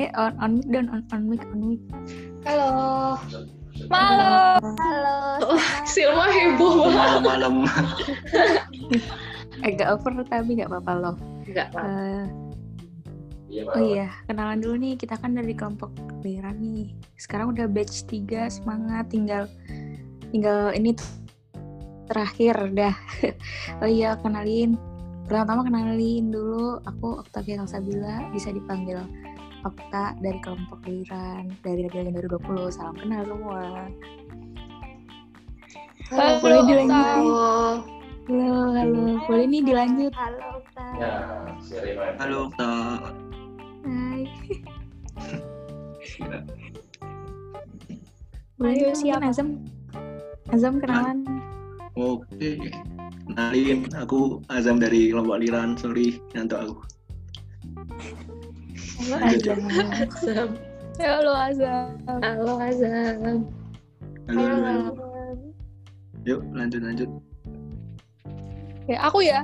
Eh on on mic dan on on mic on mic. Halo. Malam. Halo. Oh, Silma heboh banget. Malam-malam. Agak over tapi nggak apa-apa loh. Enggak apa. Eh, oh iya, kenalan dulu nih. Kita kan dari kelompok Lira nih. Sekarang udah batch 3, semangat. Tinggal tinggal ini tuh terakhir dah. oh iya, kenalin. Pertama-tama kenalin dulu. Aku Octavia Salsabila, bisa dipanggil Okta dari kelompok Liran dari Rabian 2020. Salam kenal semua. Halo. boleh dilanjutin. Halo. Halo, halo. Boleh nih dilanjut. Halo, Kak. Halo, Kak. Hai. Ayo, Boleh mungkin siapa? Azam. Azam kenalan. Oke. Kenalin, aku Azam dari kelompok Liran. Sorry, ngantuk aku. Halo Lanjut. Azam. Azam. Halo, Azam. Halo Azam. Halo, halo, halo. Yuk, lanjut, lanjut. Ya, aku ya.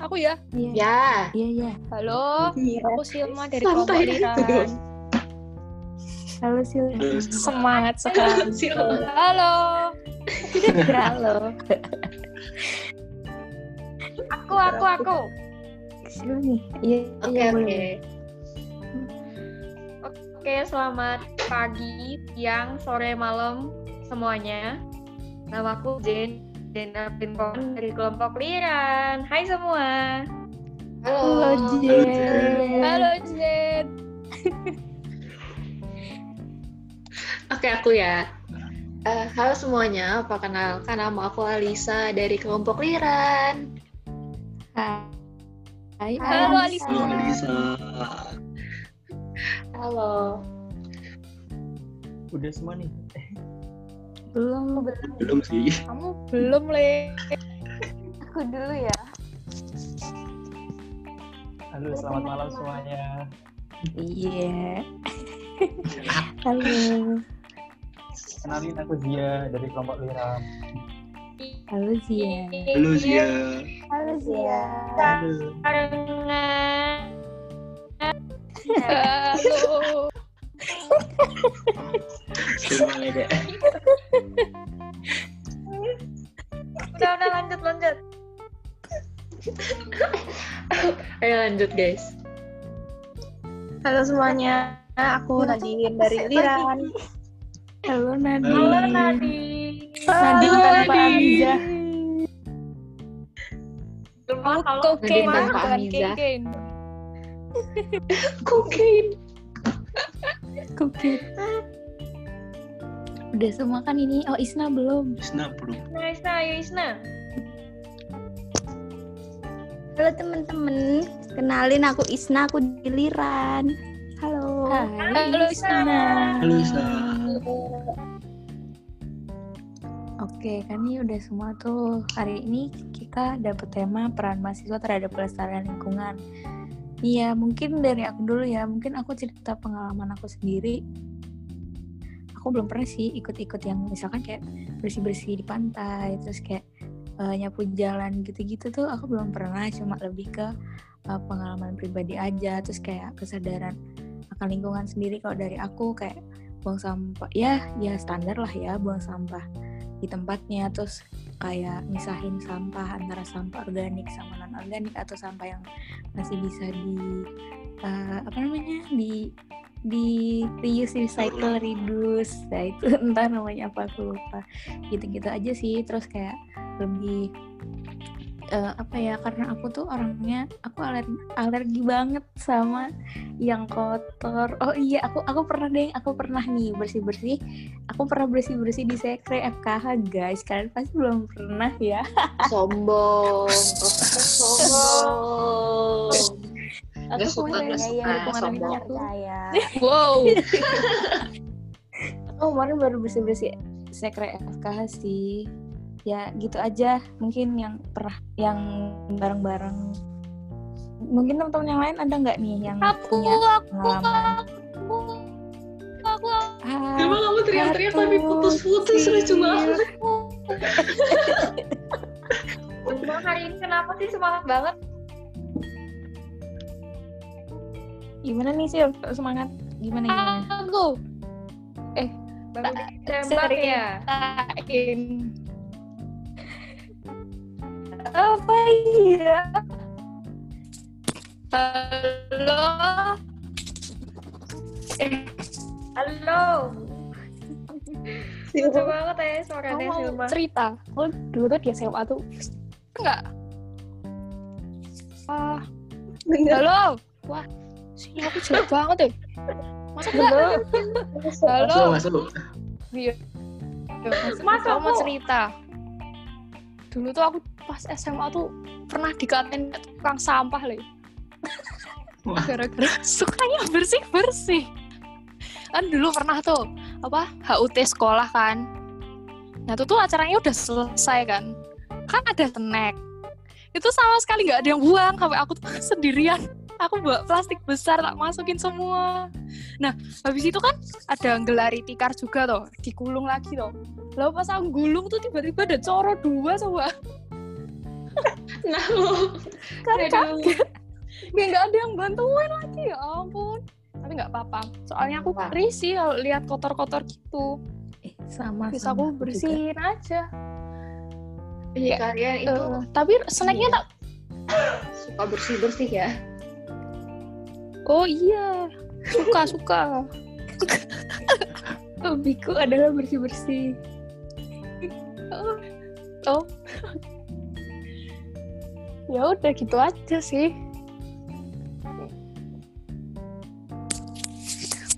Aku ya. Iya. Ya. Iya, iya. Halo, aku Silma dari Santai. kelompok Liran. Halo Sil. Halo, Semangat sekali. Silma. Halo. Halo. Aku, aku, aku. Sil nih. Iya, Oke, iya oke. Oke, selamat pagi, siang, sore, malam semuanya. Namaku Jen Jena Pinpon dari kelompok Liran. Hai semua. Halo Halo. Jen. Halo Jen. Oke, aku ya. Eh, halo semuanya, apa kenalkan nama aku Alisa dari kelompok Liran. Hai. Halo, Alisa. Alisa. Halo, Lisa. Halo. Udah semua nih. Belum. Belum sih. Kamu belum, Le. Aku dulu ya. Halo, selamat malam semuanya. Iya. Halo. Kenalin aku Zia dari kelompok Liram. Halo Zia. Halo, Zia. Halo Zia. Halo. Barengan. Halo. Udah, udah lanjut, lanjut. Ayo lanjut, guys. Halo semuanya, aku Nadine dari Liran. Halo Nadi. Halo, Nadi. Nadi tanpa Amiza. Halo, halo. Nadine Kokain, tanpa Amiza. Kokain. Kokain. Udah semua kan ini? Oh Isna belum. Isna, belum. Nah, Isna, ayo Isna. Halo teman-teman, kenalin aku Isna, aku di Liran. Halo. Hai Halo, Isna. Halo, Isa. Oke, kan ini udah semua tuh. Hari ini kita dapet tema peran mahasiswa terhadap pelestarian lingkungan. Iya, mungkin dari aku dulu ya. Mungkin aku cerita pengalaman aku sendiri. Aku belum pernah sih ikut-ikut yang misalkan kayak bersih-bersih di pantai, terus kayak eh, nyapu jalan gitu-gitu tuh aku belum pernah. Cuma lebih ke eh, pengalaman pribadi aja, terus kayak kesadaran akan lingkungan sendiri. Kalau dari aku kayak buang sampah, ya ya standar lah ya buang sampah di tempatnya terus kayak misahin sampah antara sampah organik sama non organik atau sampah yang masih bisa di eh, apa namanya di di reuse recycle reduce. Nah itu entah namanya apa aku lupa. Gitu-gitu aja sih. Terus kayak lebih eh, apa ya karena aku tuh orangnya aku alergi, alergi banget sama yang kotor oh iya aku aku pernah deh aku pernah nih bersih bersih aku pernah bersih bersih di sekre FKH guys kalian pasti belum pernah ya Sombong. Sombong. aku Gak suka, kemarin gak suka. dari kemarin ini Sombong. aku Wow. aku kemarin baru bersih bersih sekre FKH sih ya gitu aja mungkin yang pernah yang bareng bareng mungkin teman-teman yang lain ada nggak nih yang Aku, punya aku, pengalaman? aku, aku, ah, Emang kamu teriak-teriak tapi putus-putus lucu banget. Bang, hari ini kenapa sih semangat banget? gimana nih sih semangat? Gimana gimana? Aku. Baru Tak- ditembak ya. Apa iya? Halo. Halo. Lucu banget ya suaranya Kamu mau Silma. cerita? Aku dulu tuh di SMA tuh enggak. Ah, halo. Wah, sini aku jelek banget deh. Masa enggak? Halo. Masuk, masuk. Iya. Mas, Masa aku mau aku- cerita. Dulu tuh aku pas SMA tuh pernah dikatain tukang sampah loh. Gara-gara sukanya bersih-bersih. Kan dulu pernah tuh apa HUT sekolah kan. Nah itu tuh acaranya udah selesai kan. Kan ada snack. Itu sama sekali nggak ada yang buang sampai aku tuh sendirian. Aku bawa plastik besar tak masukin semua. Nah habis itu kan ada gelari tikar juga tuh dikulung lagi tuh lalu pas aku gulung tuh tiba-tiba ada coro dua coba. Nah, lu. kan Aduh. kaget. Nggak nggak ada yang bantuin lagi ya ampun. Tapi nggak apa-apa. Soalnya aku risih kalau lihat kotor-kotor gitu. Eh, sama bisa sama aku bersihin aja. Ih, Ya, kalian itu Eh, tapi snacknya tak suka bersih-bersih ya. Oh iya suka suka Hobiku adalah bersih-bersih. oh ya udah gitu aja sih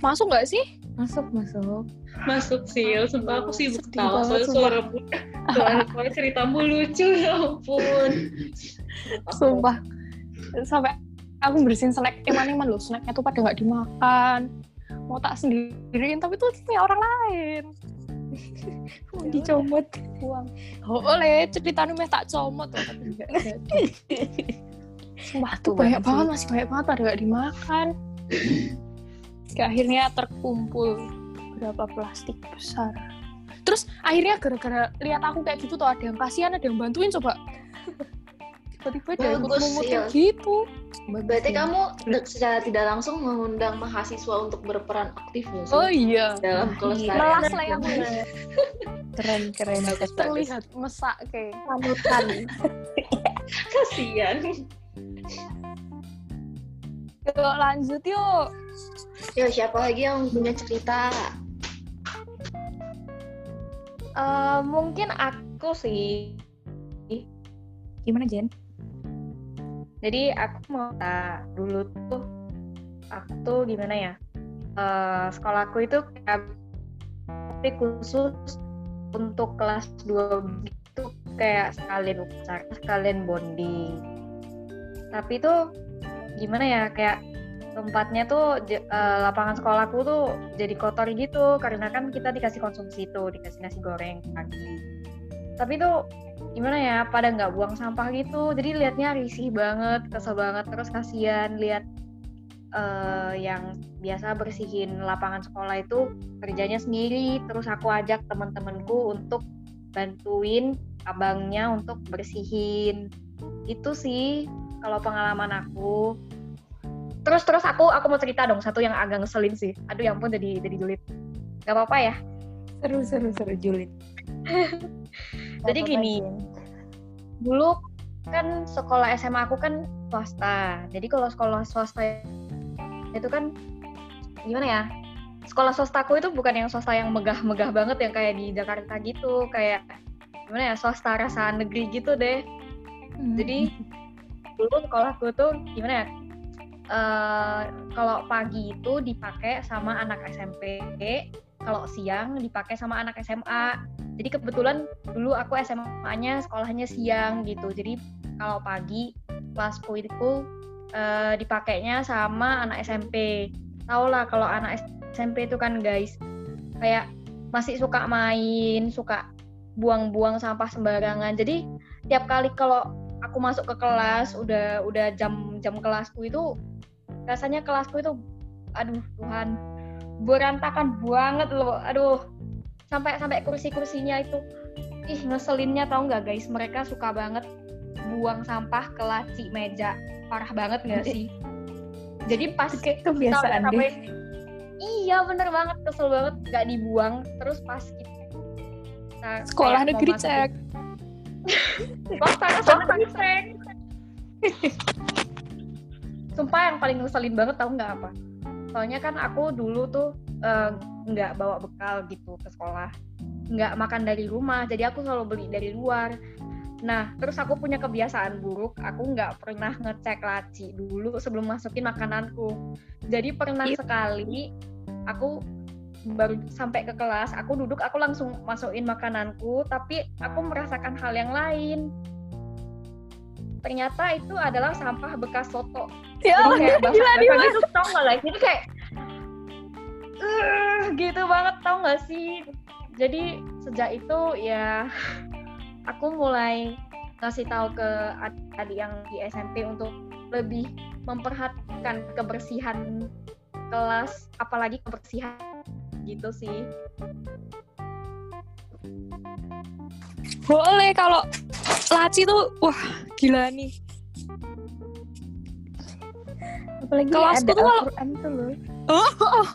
masuk nggak sih Masuk, masuk. Masuk Sil, sumpah aku sibuk Sedih tahu soalnya suara suara, suara ceritamu lucu ya ampun. Sumpah. Sampai aku bersihin snack eman-eman loh. Snacknya tuh pada nggak dimakan. Mau tak sendiriin, tapi tuh punya orang lain. Mau dicomot. Buang. Oh, oleh ceritanya meh tak comot loh, tapi. Sumpah tuh Tuh banyak banget banget sih. masih banyak banget pada nggak dimakan. Kayak akhirnya terkumpul berapa plastik besar. Terus akhirnya gara-gara lihat aku kayak gitu tuh ada yang kasihan, ada yang bantuin coba. Tiba-tiba dia ikut Sil. kayak gitu. Berarti ya. kamu secara tidak langsung mengundang mahasiswa untuk berperan aktif ya? Oh iya. dalam kelestarian. Melas lah yang Keren, keren. Bagus, bagus. terlihat mesak kayak Panutan. Kasian. Yuk lanjut yuk. Yo, siapa lagi yang punya cerita? Eh, mungkin aku sih. Gimana, Jen? Jadi aku mau tak dulu tuh aku tuh gimana ya? Eh, sekolahku itu kayak khusus untuk kelas 2 itu kayak sekalian upacara, sekalian bonding. Tapi itu gimana ya kayak tempatnya tuh eh, lapangan sekolahku tuh jadi kotor gitu karena kan kita dikasih konsumsi tuh dikasih nasi goreng pagi. Tapi tuh gimana ya pada nggak buang sampah gitu. Jadi liatnya risih banget kesel banget terus kasihan lihat eh, yang biasa bersihin lapangan sekolah itu kerjanya sendiri. Terus aku ajak teman-temanku untuk bantuin abangnya untuk bersihin. Itu sih kalau pengalaman aku. Terus terus aku aku mau cerita dong satu yang agak ngeselin sih. Aduh ya ampun jadi jadi julid. Gak apa-apa ya? Seru, seru, seru. Julid. Jadi gini, dulu kan sekolah SMA aku kan swasta. Jadi kalau sekolah swasta itu kan gimana ya? Sekolah swastaku itu bukan yang swasta yang megah-megah banget yang kayak di Jakarta gitu, kayak gimana ya swasta rasa negeri gitu deh. Jadi dulu sekolahku tuh gimana ya? Eh, kalau pagi itu dipakai sama anak SMP, kalau siang dipakai sama anak SMA. Jadi kebetulan dulu aku SMA-nya sekolahnya siang gitu. Jadi kalau pagi kelasku itu eh, dipakainya sama anak SMP. Tau lah kalau anak SMP itu kan guys kayak masih suka main, suka buang-buang sampah sembarangan. Jadi tiap kali kalau aku masuk ke kelas udah udah jam jam kelasku itu rasanya kelasku itu aduh Tuhan berantakan banget loh aduh sampai sampai kursi-kursinya itu. Ih ngeselinnya tau nggak guys? Mereka suka banget buang sampah ke laci meja. Parah banget nggak sih? Jadi pas Kayak kebiasaan sampai deh. iya bener banget. Kesel banget. Nggak dibuang. Terus pas kita Sekolah kayak mau negeri cek. swasta negeri cek sumpah yang paling ngeselin banget tau nggak apa? Soalnya kan aku dulu tuh eh, nggak bawa bekal gitu ke sekolah. Nggak makan dari rumah jadi aku selalu beli dari luar. Nah terus aku punya kebiasaan buruk aku nggak pernah ngecek laci dulu sebelum masukin makananku. Jadi pernah Iya. sekali aku baru sampai ke kelas aku duduk aku langsung masukin makananku tapi aku merasakan hal yang lain. Ternyata itu adalah sampah bekas soto. Ya, jadi kayak basah gila gitu tau lah jadi kayak "Ugh," gitu banget tau nggak sih jadi sejak itu ya aku mulai ngasih tahu ke adik yang di SMP untuk lebih memperhatikan kebersihan kelas apalagi kebersihan gitu sih Boleh kalau laci tuh wah gila nih. Apalagi Kelasku ada tuh kalau- tuh loh. Oh,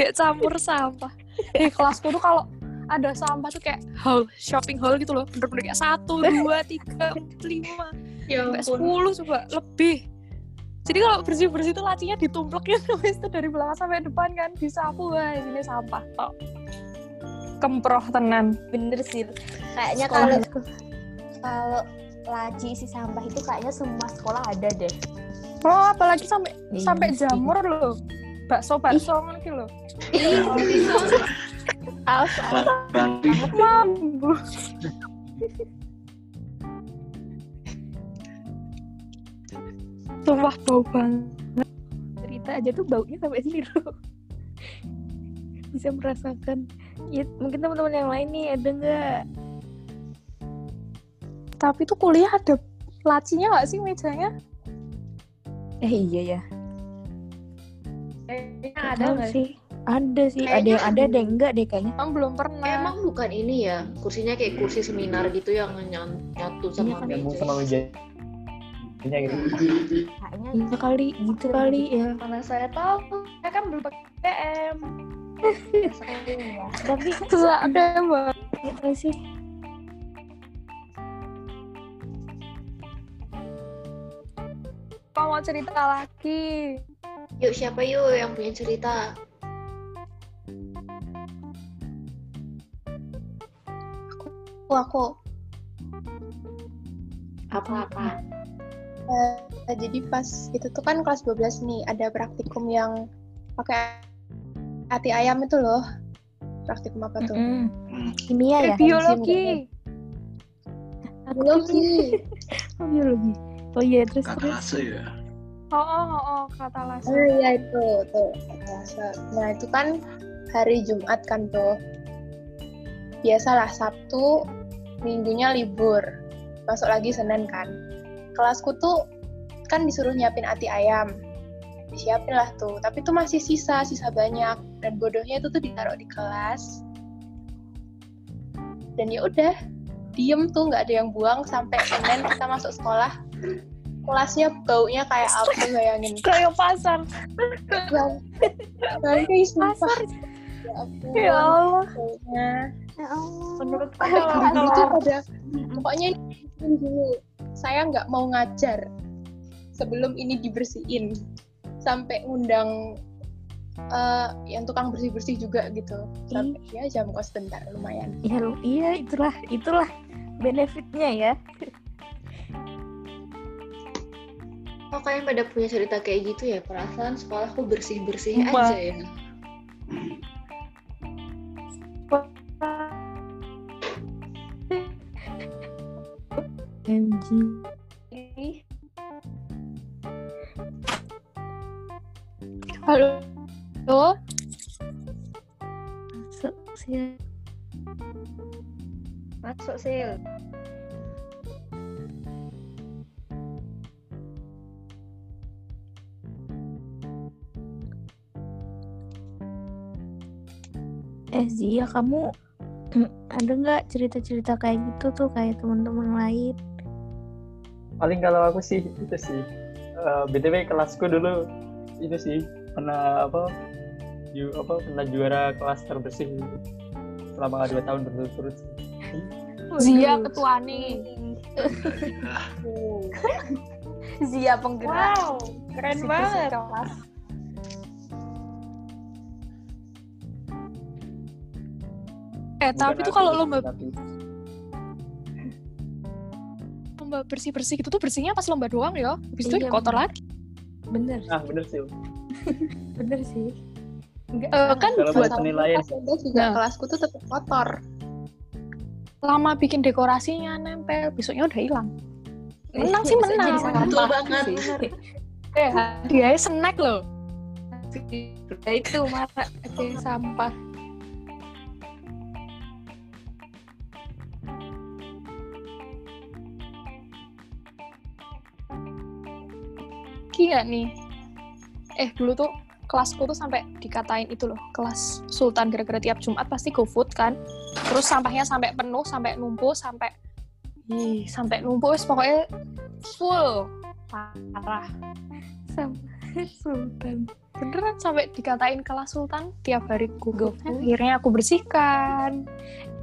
kayak campur sampah. Eh kelasku tuh kalau ada sampah tuh kayak haul shopping haul gitu loh. Bener-bener kayak satu dua tiga empat, lima Ya sampai sepuluh coba lebih. Jadi kalau bersih bersih tuh lacinya ditumplekin habis itu dari belakang sampai depan kan disapu wah ini sampah tok. Kemproh tenan. Bener sih. Kayaknya kalau kalau laci isi sampah itu kayaknya semua sekolah ada deh. Oh apalagi sampai Iya sampai jamur loh bakso bakso loh Awas, Bangki. mambu Sumpah bau banget cerita aja tuh baunya sampai sini loh. Bisa merasakan. Ya, mungkin teman-teman yang lain nih ada nggak? Tapi tuh kuliah ada lacinya nggak sih mejanya? Eh iya ya. Kayaknya ada nggak sih? Ada sih. Ada Kayaknya yang ada, ada yang enggak deh kayaknya. Emang belum pernah. Emang bukan ini ya, kursinya kayak kursi seminar gitu yang nyatu Iya sama kan, nyambung meja. sama meja nya gitu kayaknya Iya kali, gitu kali ya. mana saya tahu saya kan belum pakai PM Tapi Terus ada banget. gitu sih. Kau mau cerita lagi? Yuk siapa yuk yang punya cerita? aku aku Apa-apa? Eh, jadi pas itu tuh kan kelas 12 nih ada praktikum yang pakai hati ayam itu loh praktikum apa tuh Mm-mm. Hmm. Kimia ya? Eh, biologi. biologi Oh, biologi. Oh iya, terus Kata terus. ya. Oh, oh, oh, oh, kata las. oh iya itu tuh Selasa. nah itu kan hari Jumat kan tuh biasalah Sabtu minggunya libur. Masuk lagi Senin kan. Kelasku tuh kan disuruh nyiapin ati ayam. Disiapin lah tuh. Tapi tuh masih sisa sisa banyak. Dan bodohnya itu tuh ditaruh di kelas. Dan ya udah diem tuh nggak ada yang buang sampai Senin kita masuk sekolah kelasnya baunya kayak apa bayangin. Kayak pasar. Bang, nanti Pasar. ya ampun Ya Allah. baunya. Ya Allah. Menurut kalau kalau pada pokoknya ini dulu. Saya nggak mau ngajar sebelum ini dibersihin. Sampai ngundang eh, yang tukang bersih bersih juga gitu. Sampai ya jam kos bentar lumayan. Iya, lu, iya itulah, itulah benefitnya ya. Oh kalian pada punya cerita kayak gitu ya? Perasaan sekolahku bersih-bersih Wah. aja ya. MG. Halo. Halo. Masuk sih. masuk sil Eh Zia, kamu ada nggak cerita-cerita kayak gitu tuh kayak teman-teman lain? paling kalau aku sih itu sih Eh, btw kelasku dulu itu sih pernah apa ju apa pernah juara kelas terbersih selama dua tahun berturut-turut. Zia ketua nih. Zia penggerak. Wow, keren banget. kelas. Eh, tapi Bukan tuh aku, kalau lomba tapi lomba bersih-bersih gitu tuh bersihnya pas lomba doang ya. Habis itu Iya, kotor bener. lagi. Bener, ah bener sih. bener sih. Enggak, Eh, kan Kalau buat penilaian juga Nah. kelasku tuh tetap kotor. lama bikin dekorasinya nempel, besoknya udah hilang. Menang sih Bisa menang. jadi Betul banget. Eh, hadiahnya snack loh. Itu marah kayak sampah. Gila nih. Eh, dulu tuh kelasku tuh sampai dikatain itu loh, kelas Sultan gara-gara tiap Jumat pasti GoFood kan. Terus sampahnya sampai penuh, sampai numpuk, sampai Ih, sampai numpuk wis pokoknya full. Parah. Sampah Sultan. Beneran sampai dikatain kelas Sultan tiap hari. GoFood. Akhirnya aku bersihkan.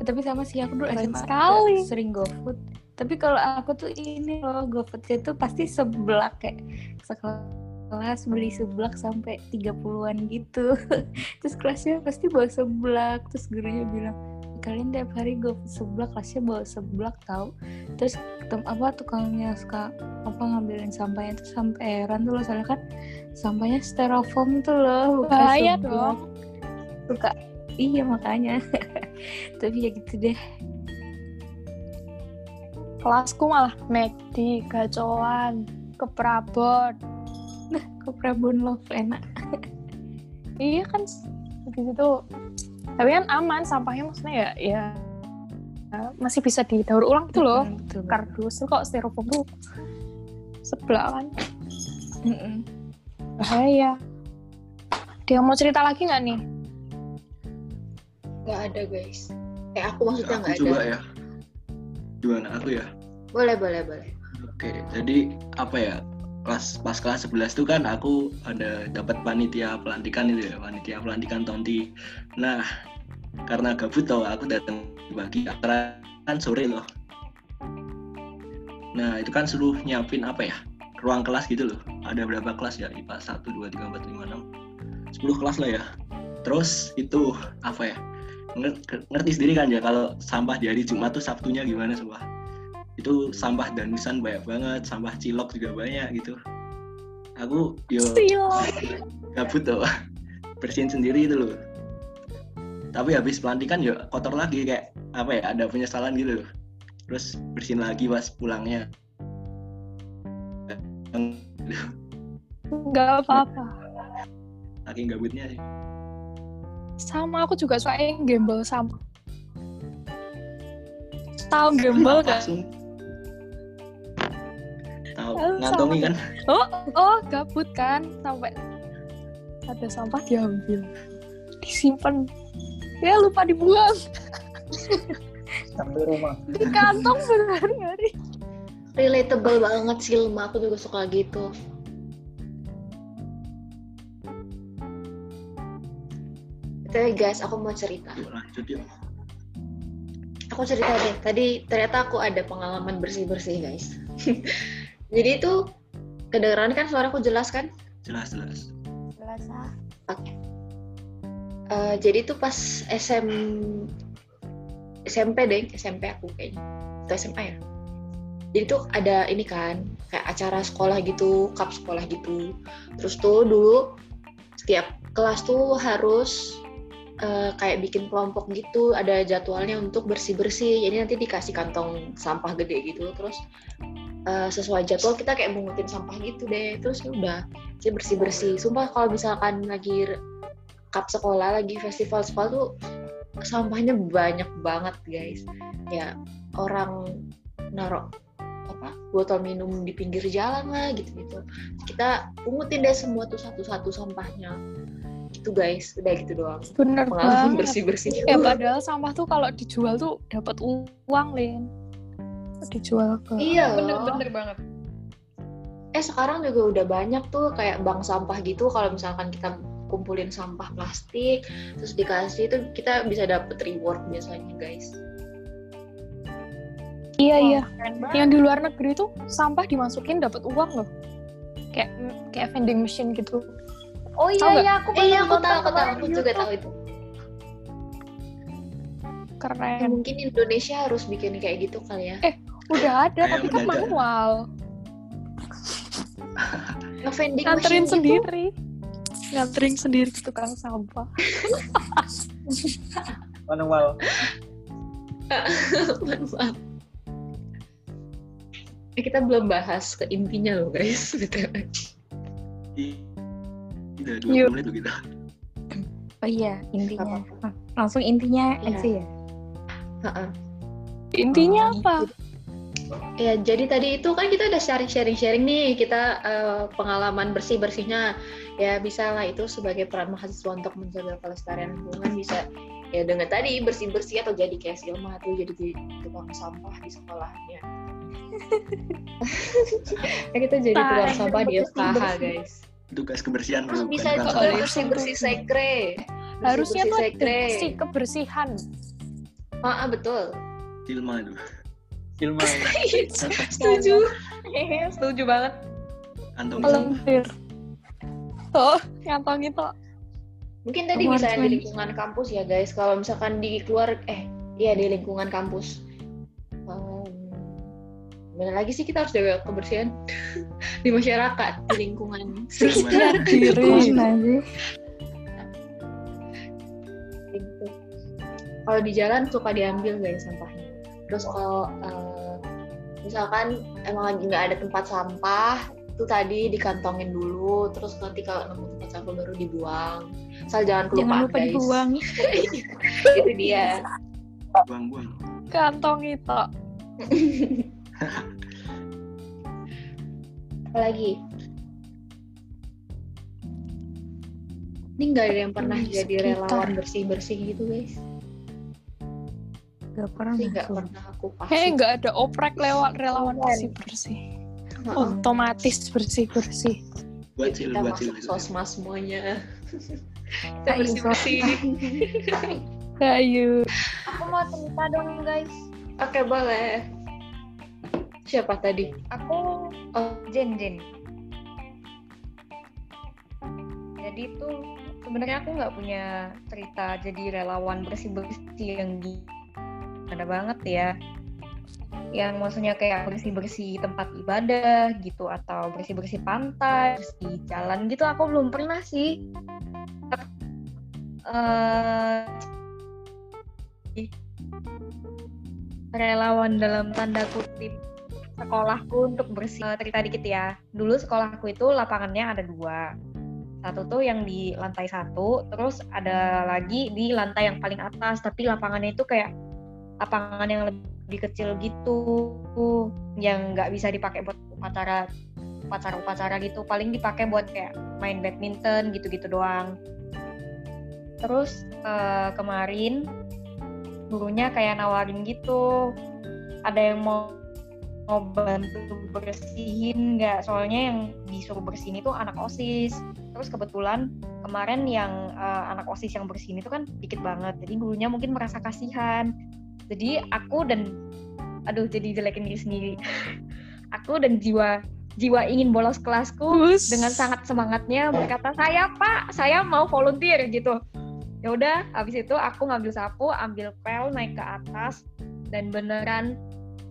Tapi sama sih aku dulu SMA sekali. sering GoFood. Tapi kalau aku tuh ini loh GoFoodnya tuh pasti seblak kayak sekelas beli seblak sampai 30-an gitu. Terus kelasnya pasti bawa seblak. Terus gurunya bilang, kalian tiap hari GoFood seblak, kelasnya bawa seblak tahu. Terus tem apa tukangnya suka apa ngambilin sampahnya tuh sampai heran tuh loh soalnya kan sampahnya styrofoam tuh loh bukan Bahaya seblak. dong. suka iya makanya tapi ya gitu deh Kelasku malah McD, gacoan, keprabon. ke Prabon Love enak Iya kan habis itu tapi kan aman sampahnya maksudnya ya ya ya, masih bisa didaur ulang gitu loh. Mm, betul Kardus tuh kok styrofoam tuh sebelah kan bahaya. Dia mau cerita lagi nggak nih? Nggak ada guys. Eh aku maksudnya nggak ada. coba ya. Gimana aku ya? Boleh boleh boleh. Oke, jadi apa ya? Kelas pas kelas 11 tuh kan aku ada dapat panitia pelantikan itu ya, panitia pelantikan Tonti. Nah, karena gabut tau aku datang pagi acara kan sore loh. Nah, itu kan suruh nyiapin apa ya? Ruang kelas gitu loh. Ada berapa kelas ya? IPA 1 2 3 4 5 6. 10 kelas lah ya. Terus itu apa ya? Nger- ngerti sendiri kan ya kalau sampah di hari Jumat tuh Sabtunya gimana semua itu sampah danusan banyak banget sampah cilok juga banyak gitu. Aku yo gabut tuh bersihin sendiri itu loh. Tapi habis pelantikan ya kotor lagi kayak apa ya ada penyesalan gitu loh. Terus bersihin lagi pas pulangnya. Nggak apa-apa. saking gabutnya sih Sama aku juga suka yang gembel sampah. Tahu gembel kan? langsung tahu ngantongi sama. kan Oh, oh gabut kan sampai ada sampah diambil, disimpan. Ya lupa dibuang sampai rumah. di kantong berhari-hari. Relatable banget sih Lema, aku juga suka gitu. Oke guys, aku mau cerita. yuk lanjut yuk Aku cerita deh. Tadi ternyata aku ada pengalaman bersih-bersih guys. Jadi itu kedengeran kan suaraku jelas kan? jelas jelas Selasa. Eh, jadi itu pas SM SMP deh, SMP aku kayaknya. Atau SMA ya. Jadi tuh ada ini kan, kayak acara sekolah gitu, cup sekolah gitu. Terus tuh dulu setiap kelas tuh harus eh, kayak bikin kelompok gitu, ada jadwalnya untuk bersih-bersih. Jadi nanti dikasih kantong sampah gede gitu, terus eh, sesuai jadwal kita kayak mungutin sampah gitu deh. Terus ya udah, sih bersih-bersih. Sumpah kalau misalkan lagi cup sekolah lagi festival sekolah tuh sampahnya banyak banget guys ya orang naruh apa botol minum di pinggir jalan lah gitu gitu kita pungutin deh semua tuh satu-satu sampahnya gitu guys udah gitu doang Bener pengalaman banget. bersih bersih Ya padahal sampah tuh kalau dijual tuh dapat uang, Lin. Dijual ke iya bener bener banget eh sekarang juga udah banyak tuh kayak bank sampah gitu kalau misalkan kita kumpulin sampah plastik terus dikasih itu kita bisa dapet reward biasanya guys Iya iya. Keren banget. Yang di luar negeri tuh sampah dimasukin dapat uang loh. Kayak kayak vending machine gitu. Oh iya iya aku eh iya pernah aku nonton tahu aku tahu aku juga tahu itu Ya, Keren. mungkin Indonesia harus bikin kayak gitu kali ya Eh, Udah ada Kayak tapi kan manual. yang vending Nganterin gitu sendiri. Nganterin sendiri ke tukang sampah. manual manual Eh, kita belum bahas ke intinya loh guys BTW. Udah Yuk. 20 menit loh kita. Oh iya, intinya. Apa-apa. Ah, Langsung intinya Iya. aja ya. Heeh. Intinya Oh, apa? Ya, jadi tadi itu kan kita udah sharing-sharing-sharing nih, kita eh, pengalaman bersih-bersihnya. Ya, bisa lah itu sebagai peran mahasiswa untuk menjaga kelestarian lingkungan bisa ya dengan tadi bersih-bersih atau jadi kayak Silma tuh jadi di tukang sampah di sekolahnya. ya kita jadi tukang sampah di FKH, guys. Tugas kebersihan Terus bukan bisa juga sampah. bersih-bersih sekre. Harusnya tuh si kebersihan. Ah, ah, betul. Silma tuh. Silma Setuju. Setuju banget. Kantong bir. Tuh, ngantong itu. Mungkin tadi Kamu bisa di lingkungan kampus ya guys. Kalau misalkan di keluar, eh, iya di lingkungan kampus. Bener lagi sih kita harus jaga kebersihan di masyarakat, di lingkungan Gimana? Diri. Gitu. Kalau di jalan suka diambil guys sampahnya. Terus kalau eh, misalkan emang lagi nggak ada tempat sampah, itu tadi dikantongin dulu. Terus nanti kalau nemu tempat sampah baru dibuang. Asal jangan kelupaan Jangan lupa guys. dibuang. itu dia. Buang-buang. Kantong itu. Apalagi? Ini nggak ada yang pernah Di jadi sekitar. relawan bersih-bersih gitu guys. Gak pernah. Sih nggak pernah aku pasti. Hei, nggak ada oprek lewat relawan bersih bersih. Otomatis bersih bersih. Buat sil, kita buat masuk sosmas semuanya. kita Ayo, bersih-bersih. Ayo. Aku mau cerita dong guys. Oke boleh. Siapa tadi? Aku Oh. Jen Jen. Jadi tuh sebenarnya aku nggak punya cerita jadi relawan bersih bersih yang gimana banget ya. Yang maksudnya kayak bersih bersih tempat ibadah gitu atau bersih bersih pantai, bersih jalan gitu aku belum pernah sih. Eh, relawan dalam tanda kutip sekolahku untuk bersih. Eh, cerita dikit ya. Dulu sekolahku itu lapangannya ada dua. Satu tuh yang di lantai satu terus ada lagi di lantai yang paling atas. Tapi lapangannya itu kayak lapangan yang lebih kecil gitu yang nggak bisa dipakai buat upacara upacara upacara gitu. Paling dipakai buat kayak main badminton gitu-gitu doang. Terus eh, kemarin gurunya kayak nawarin gitu ada yang mau mau bantu bersihin nggak? Soalnya yang disuruh bersihin itu anak osis. Terus kebetulan kemarin yang eh, anak osis yang bersihin itu kan dikit banget. Jadi gurunya mungkin merasa kasihan. Jadi aku dan aduh jadi jelekin diri sendiri. Aku dan jiwa jiwa ingin bolos kelasku Bus. dengan sangat semangatnya berkata saya pak saya mau volunteer gitu. Ya udah habis itu aku ngambil sapu ambil pel naik ke atas dan beneran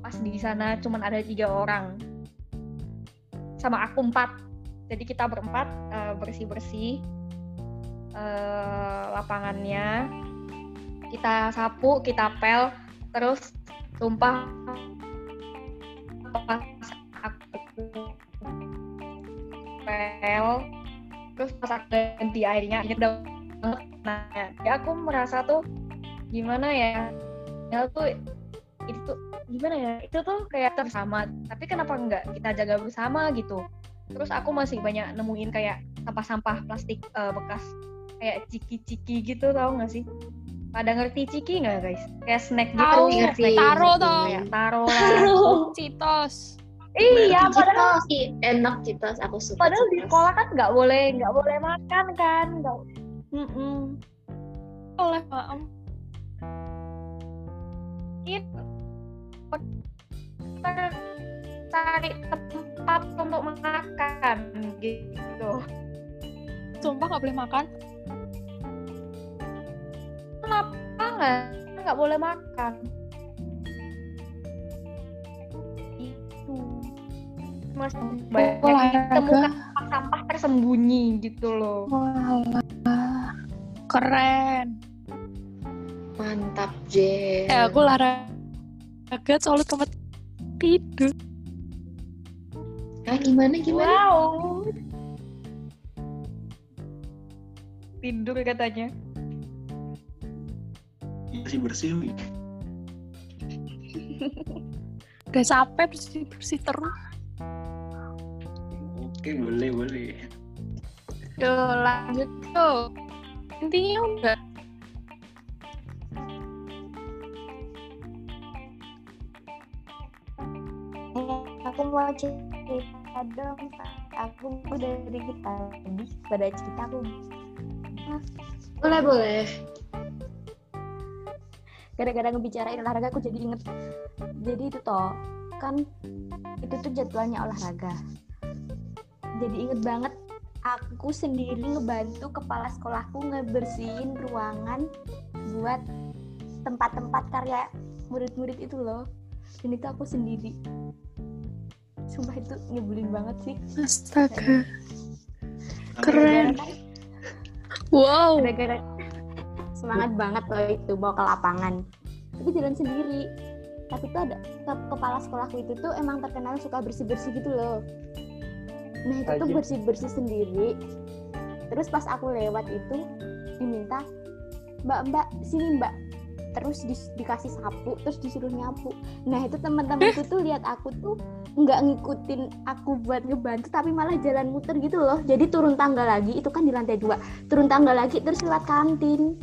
pas di sana cuman ada tiga orang. Sama aku empat. Jadi kita berempat bersih bersih lapangannya. Kita sapu kita pel terus tumpah. Pas aku pel terus pas aku ganti airnya inget banget. Nah ya aku merasa tuh gimana ya? Ya tuh itu gimana ya itu tuh kayak bersama tapi kenapa enggak kita jaga bersama gitu terus aku masih banyak nemuin kayak sampah-sampah plastik eh, bekas kayak ciki-ciki gitu tau gak sih pada ngerti ciki nggak guys kayak snack gitu snack ngerti. taro gitu. toh. kayak taro lah Citos. Iya, padahal Citos, ih, enak Citos, aku suka padahal di Citos. sekolah kan nggak boleh nggak boleh makan kan nggak Mm-mm. oleh maem Itu cari tempat untuk makan gitu. Sumpah nggak boleh makan? Kenapa nggak? Nggak boleh makan. Itu mas banyak yang olahraga. ditemukan sampah tersembunyi gitu loh. Walah, keren. Mantap, Jen. eh aku olahraga soalnya tempat tidur. Ah, gimana, gimana? wow. Tidur katanya. Bersih bersih udah capek bersih bersih terus. Oke boleh boleh. Tuh lanjut tuh. Intinya udah mau cerita dong aku dari kita tadi pada cerita aku. Boleh, boleh. gara-gara ngebicarain olahraga aku jadi inget. Jadi itu toh kan itu tuh jadwalnya olahraga. Jadi inget banget aku sendiri ngebantu kepala sekolahku ngebersihin ruangan buat tempat-tempat karya murid-murid itu loh. Dan itu aku sendiri sumpah itu nyebelin banget sih. Astaga. Keren. kan wow. Gara-gara semangat banget loh itu bawa ke lapangan. Tapi jalan sendiri. Tapi tuh ada ke- kepala sekolahku itu tuh emang terkenal suka bersih bersih gitu loh. Nah itu tuh bersih bersih sendiri. Terus pas aku lewat itu diminta mbak mbak sini mbak. Terus dis- dikasih sapu terus disuruh nyapu. Nah itu teman-temanku tuh lihat aku tuh nggak ngikutin aku buat ngebantu tapi malah jalan muter gitu loh. Jadi turun tangga lagi itu kan di lantai dua. Turun tangga lagi terus lewat kantin.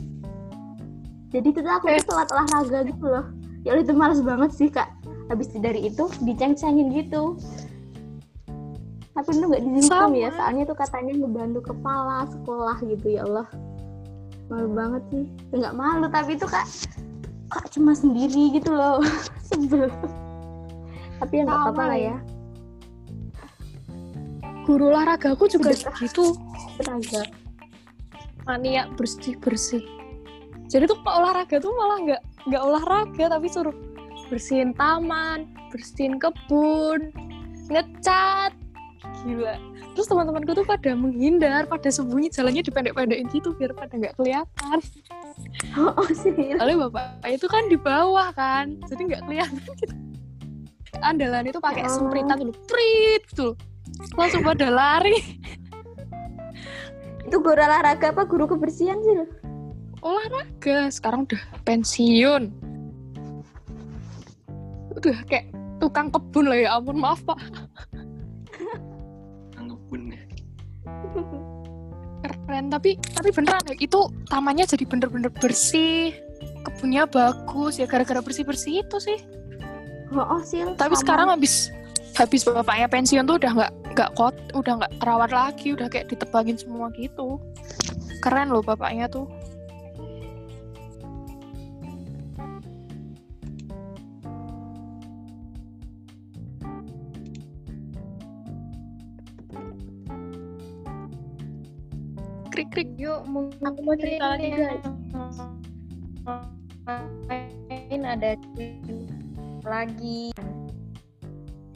Jadi itu tuh aku tuh telat olahraga gitu loh. Ya itu males banget sih kak. Habis dari itu diceng-cengin gitu. Tapi itu nggak dihukum ya soalnya tuh katanya ngebantu kepala sekolah gitu ya Allah. Malu banget sih. Ya, nggak malu tapi itu kak kak cuma sendiri gitu loh. Sebel tapi ya nggak apa-apa lah ya. guru olahraga aku juga Sedekah. gitu tenaga. Mania bersih bersih jadi tuh kalau olahraga tuh malah nggak nggak olahraga tapi suruh bersihin taman bersihin kebun ngecat. Gila. Terus teman-temanku tuh pada menghindar pada sembunyi jalannya dipendek-pendekin gitu biar pada nggak kelihatan. Oh, oh sih. Soalnya bapak itu kan di bawah kan jadi nggak kelihatan gitu andalan itu pakai Oh. sempritan dulu. Prit gitu langsung pada lari. Itu guru olahraga apa guru kebersihan sih lo olahraga. Sekarang udah pensiun. Udah kayak tukang kebun lah ya ampun maaf pak. Anggap pun ya? Keren tapi tapi beneran ya itu tamannya jadi bener-bener bersih kebunnya bagus ya gara-gara bersih bersih itu sih oh, oh sih tapi sekarang habis habis bapaknya pensiun tuh udah nggak nggak kot udah nggak rawat lagi udah kayak ditebangin semua gitu. Keren loh bapaknya tuh. Krik krik. Yuk mungkin Aku mau cerita lagi, guys. lain ada cerita lagi.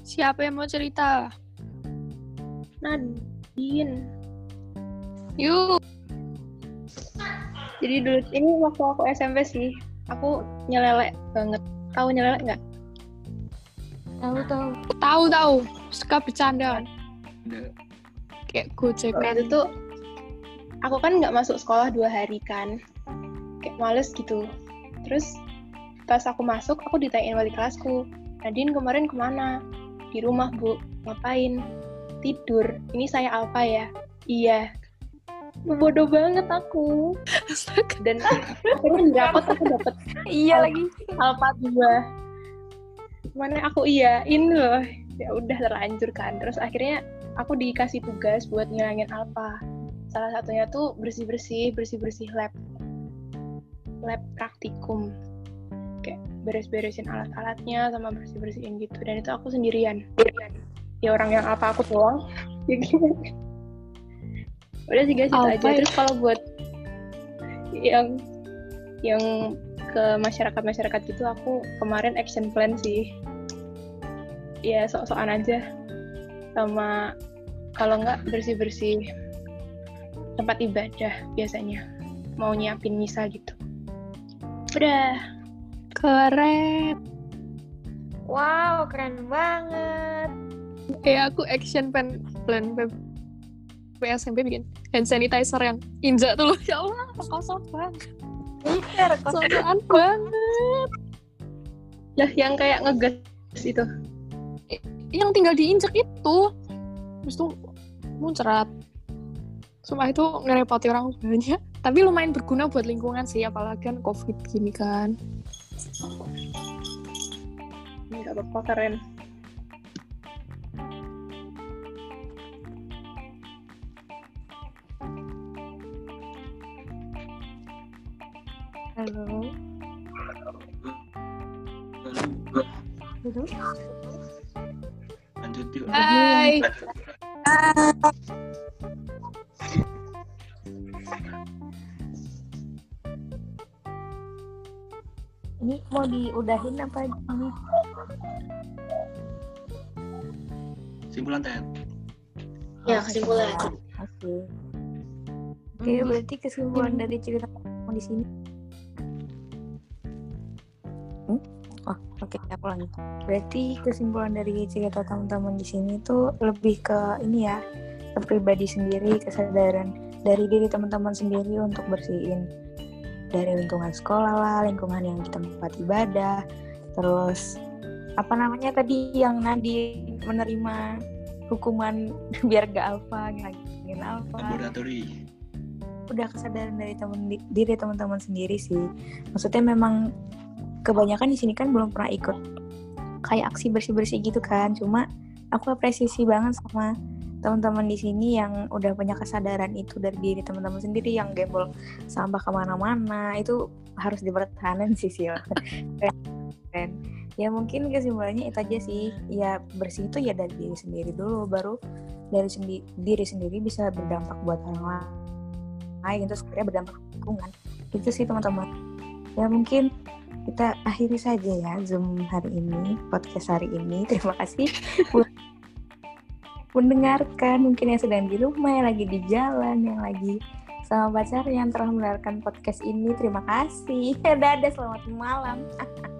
Siapa yang mau cerita? Nadine. yuk. Jadi dulu ini waktu aku SMP sih, aku nyelelek banget. Tahu nyelelek nggak? tahu tahu. Tahu tahu. Suka bercanda kayak gojek. Nah itu tuh aku kan nggak masuk sekolah dua hari kan, kayak males gitu. Terus pas aku masuk, aku ditanyain wali kelasku, Nadine kemarin ke mana? Di rumah bu, ngapain? Tidur. Ini saya apa ya? Iya. Bodoh banget aku. Dan akhirnya di rapot aku dapet iya lagi Alpha 2 Mana aku iyain loh ya udah terlanjur kan terus akhirnya aku dikasih tugas buat ngilangin alpa salah satunya tuh bersih bersih bersih bersih lab lab praktikum beres-beresin alat-alatnya sama bersih-bersihin gitu. Dan itu aku sendirian. Ya orang yang apa aku doang. Ya gitu. udah sih guys itu aja. ya? terus kalau buat yang yang ke masyarakat masyarakat gitu aku kemarin action plan sih. Ya sok-sokan aja. Sama kalau nggak bersih-bersih tempat ibadah biasanya. Mau nyiapin misa gitu. Udah Keren. Wow, keren banget. Kayak aku action plan plan P- SMP bikin hand sanitizer yang injak tuh loh. Ya Allah, kosong banget. Kok. Sosokan banget. lah yang kayak ngegas itu Yang tinggal diinjek itu. Terus tuh muncrat. Sumpah itu ngerepoti orang banyak. Tapi lumayan berguna buat lingkungan sih, apalagi kan COVID gini kan. Nggak apa-apa keren Halo. Halo. lanjut yuk Hai. Ini mau diudahin apa ini? simpulan ten Ya, kesimpulan. Oke. Oke, berarti kesimpulan dari cerita kamu di sini. Hmm? Oh, oke, aku lanjut. Berarti kesimpulan dari cerita teman-teman di sini tuh lebih ke ini ya, ke pribadi sendiri, kesadaran dari diri teman-teman sendiri untuk bersihin dari lingkungan sekolah lah, lingkungan yang di tempat ibadah, terus apa namanya tadi yang Nadi menerima hukuman biar gak alfa ngilangin alfa laboratori. Udah kesadaran dari temen diri teman-teman sendiri sih. Maksudnya memang kebanyakan di sini kan belum pernah ikut kayak aksi bersih bersih gitu kan. Cuma aku apresiasi banget sama teman-teman di sini yang udah punya kesadaran itu dari diri teman-teman sendiri yang gembol sampah ke mana-mana itu harus dipertahankan sih. Keren. Keren. ya mungkin kesimpulannya itu aja sih ya bersih itu ya dari diri sendiri dulu baru dari sendi- diri sendiri bisa berdampak buat orang lain terus akhirnya berdampak lingkungan itu sih teman-teman ya mungkin kita akhiri saja ya zoom hari ini podcast hari ini terima kasih mendengarkan mungkin yang sedang di rumah yang lagi di jalan yang lagi sama pacar yang telah mendengarkan podcast ini. Terima kasih. Dadah selamat malam